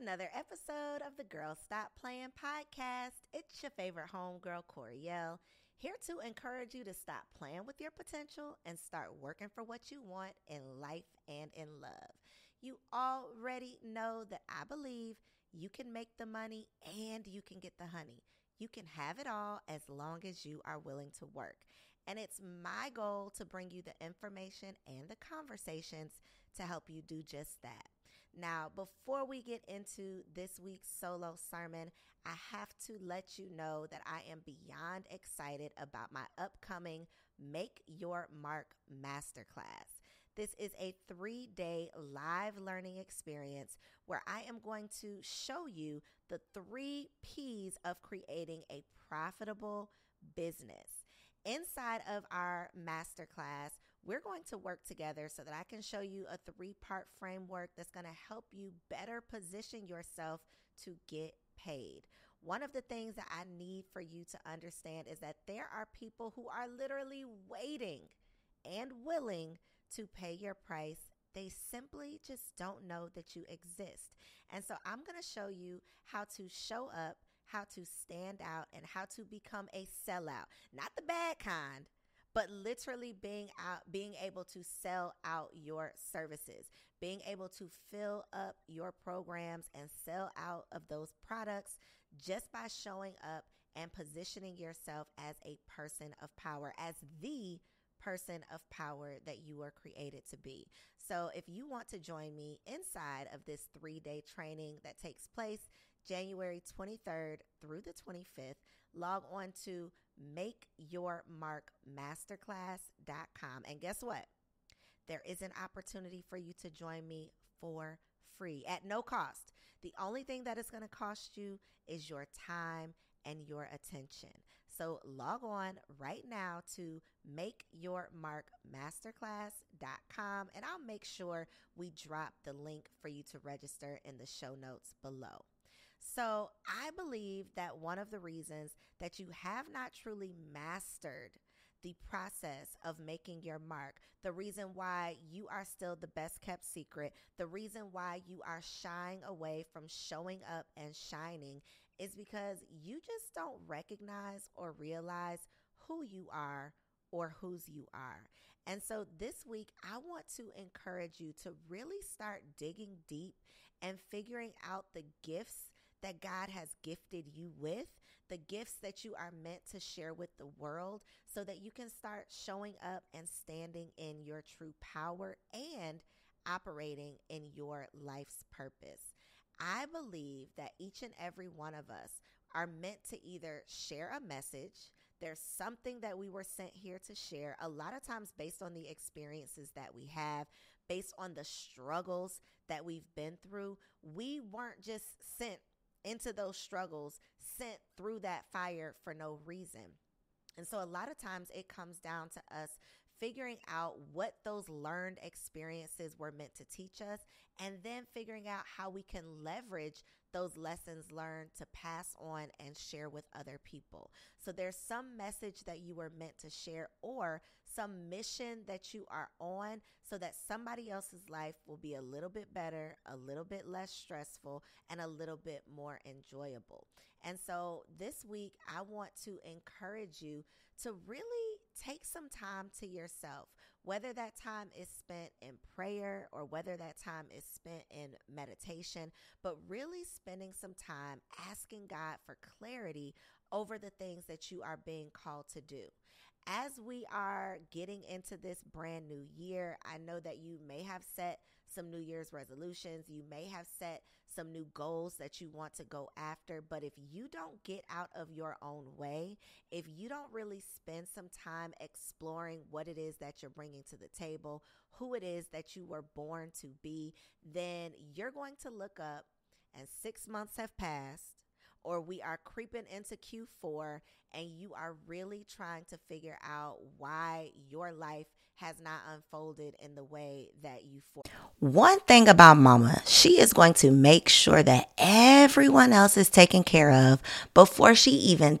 Another episode of the Girl Stop Playing podcast. It's your favorite homegirl, Coriel, here to encourage you to stop playing with your potential and start working for what you want in life and in love. You already know that I believe you can make the money and you can get the honey. You can have it all as long as you are willing to work. And it's my goal to bring you the information and the conversations to help you do just that. Now, before we get into this week's solo sermon, I have to let you know that I am beyond excited about my upcoming Make Your Mark Masterclass. This is a three day live learning experience where I am going to show you the three P's of creating a profitable business. Inside of our masterclass, we're going to work together so that I can show you a three part framework that's going to help you better position yourself to get paid. One of the things that I need for you to understand is that there are people who are literally waiting and willing to pay your price. They simply just don't know that you exist. And so I'm going to show you how to show up, how to stand out, and how to become a sellout. Not the bad kind, but literally being out being able to sell out your services being able to fill up your programs and sell out of those products just by showing up and positioning yourself as a person of power as the person of power that you are created to be. So, if you want to join me inside of this three day training that takes place January 23rd through the 25th, log on to makeyourmarkmasterclass.com. And guess what? There is an opportunity for you to join me for free at no cost. The only thing that is going to cost you is your time and your attention. So log on right now to makeyourmarkmasterclass.com and I'll make sure we drop the link for you to register in the show notes below. So, I believe that one of the reasons that you have not truly mastered the process of making your mark, the reason why you are still the best kept secret, the reason why you are shying away from showing up and shining is because you just don't recognize or realize who you are or whose you are. And so this week, I want to encourage you to really start digging deep and figuring out the gifts that God has gifted you with, the gifts that you are meant to share with the world, so that you can start showing up and standing in your true power and operating in your life's purpose. I believe that each and every one of us are meant to either share a message. There's something that we were sent here to share, a lot of times based on the experiences that we have, based on the struggles that we've been through. We weren't just sent into those struggles, sent through that fire for no reason. And so a lot of times it comes down to us figuring out what those learned experiences were meant to teach us, and then figuring out how we can leverage those lessons learned to pass on and share with other people. So there's some message that you were meant to share or some mission that you are on so that somebody else's life will be a little bit better, a little bit less stressful, and a little bit more enjoyable. And so this week, I want to encourage you to really take some time to yourself whether that time is spent in prayer or whether that time is spent in meditation, but really spending some time asking God for clarity over the things that you are being called to do. As we are getting into this brand new year, I know that you may have set some New Year's resolutions. You may have set some new goals that you want to go after. But if you don't get out of your own way, if you don't really spend some time exploring what it is that you're bringing to the table, who it is that you were born to be, then you're going to look up and six months have passed or we are creeping into Q4 and you are really trying to figure out why your life has not unfolded in the way that you for. One thing about mama, she is going to make sure that everyone else is taken care of before she even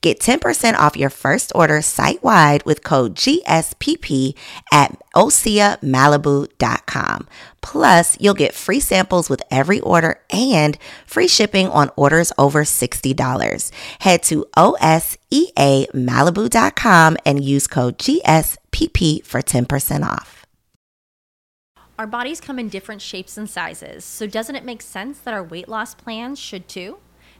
Get 10% off your first order site wide with code GSPP at OseaMalibu.com. Plus, you'll get free samples with every order and free shipping on orders over $60. Head to OSEAMalibu.com and use code GSPP for 10% off. Our bodies come in different shapes and sizes, so doesn't it make sense that our weight loss plans should too?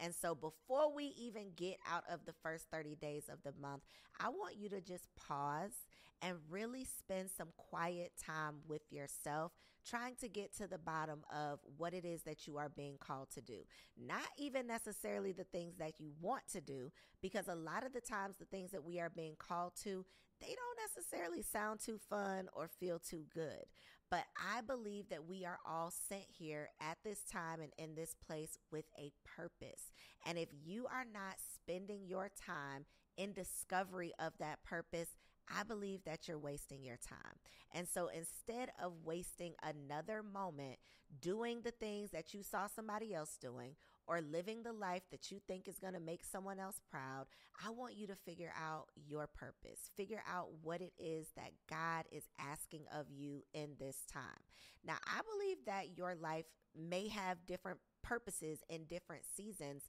And so before we even get out of the first 30 days of the month, I want you to just pause and really spend some quiet time with yourself trying to get to the bottom of what it is that you are being called to do. Not even necessarily the things that you want to do, because a lot of the times the things that we are being called to, they don't necessarily sound too fun or feel too good. But I believe that we are all sent here at this time and in this place with a purpose. And if you are not spending your time in discovery of that purpose, I believe that you're wasting your time. And so instead of wasting another moment doing the things that you saw somebody else doing or living the life that you think is going to make someone else proud, I want you to figure out your purpose. Figure out what it is that God is asking of you in this time. Now, I believe that your life may have different purposes in different seasons,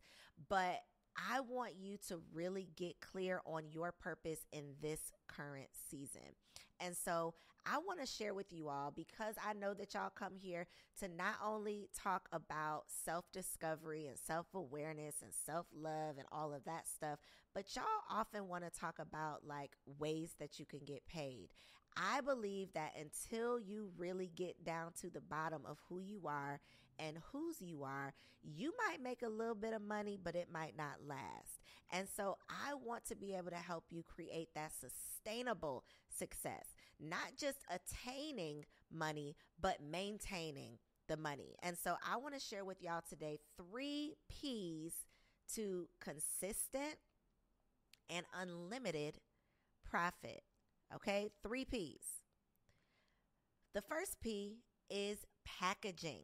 but I want you to really get clear on your purpose in this current season. And so I want to share with you all because I know that y'all come here to not only talk about self discovery and self awareness and self love and all of that stuff, but y'all often want to talk about like ways that you can get paid. I believe that until you really get down to the bottom of who you are and whose you are, you might make a little bit of money, but it might not last. And so I want to be able to help you create that sustainable success, not just attaining money, but maintaining the money. And so I want to share with y'all today three P's to consistent and unlimited profit. Okay, three P's. The first P is packaging.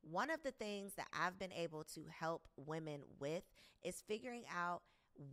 One of the things that I've been able to help women with is figuring out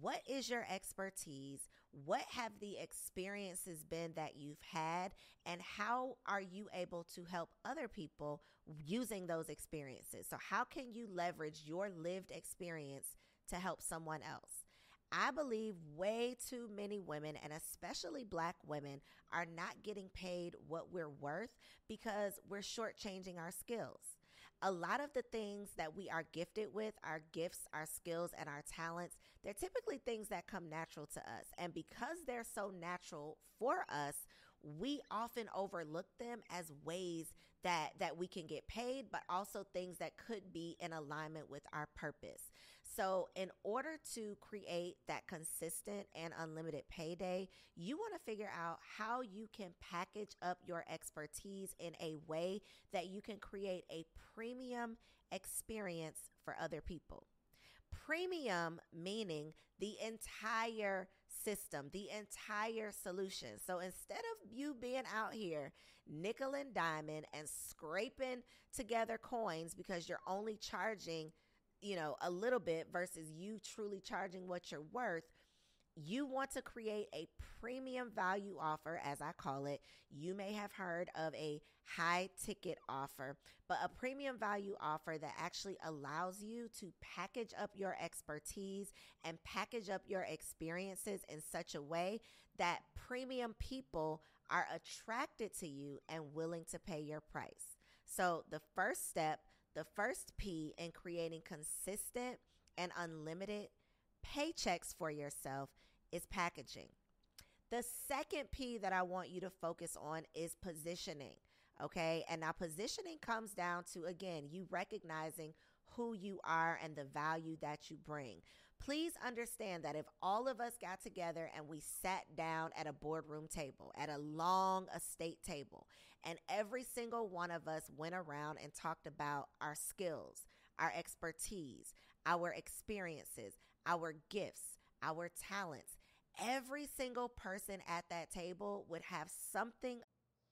what is your expertise? What have the experiences been that you've had? And how are you able to help other people using those experiences? So, how can you leverage your lived experience to help someone else? I believe way too many women, and especially black women, are not getting paid what we're worth because we're shortchanging our skills. A lot of the things that we are gifted with, our gifts, our skills, and our talents, they're typically things that come natural to us. And because they're so natural for us, we often overlook them as ways that that we can get paid but also things that could be in alignment with our purpose so in order to create that consistent and unlimited payday you want to figure out how you can package up your expertise in a way that you can create a premium experience for other people premium meaning the entire system, the entire solution. So instead of you being out here nickel and diamond and scraping together coins because you're only charging, you know, a little bit versus you truly charging what you're worth, you want to create a premium value offer, as I call it. You may have heard of a high ticket offer, but a premium value offer that actually allows you to package up your expertise and package up your experiences in such a way that premium people are attracted to you and willing to pay your price. So, the first step, the first P in creating consistent and unlimited paychecks for yourself is packaging. The second P that I want you to focus on is positioning. Okay. And now positioning comes down to, again, you recognizing who you are and the value that you bring. Please understand that if all of us got together and we sat down at a boardroom table, at a long estate table, and every single one of us went around and talked about our skills, our expertise, our experiences, our gifts, our talents, every single person at that table would have something.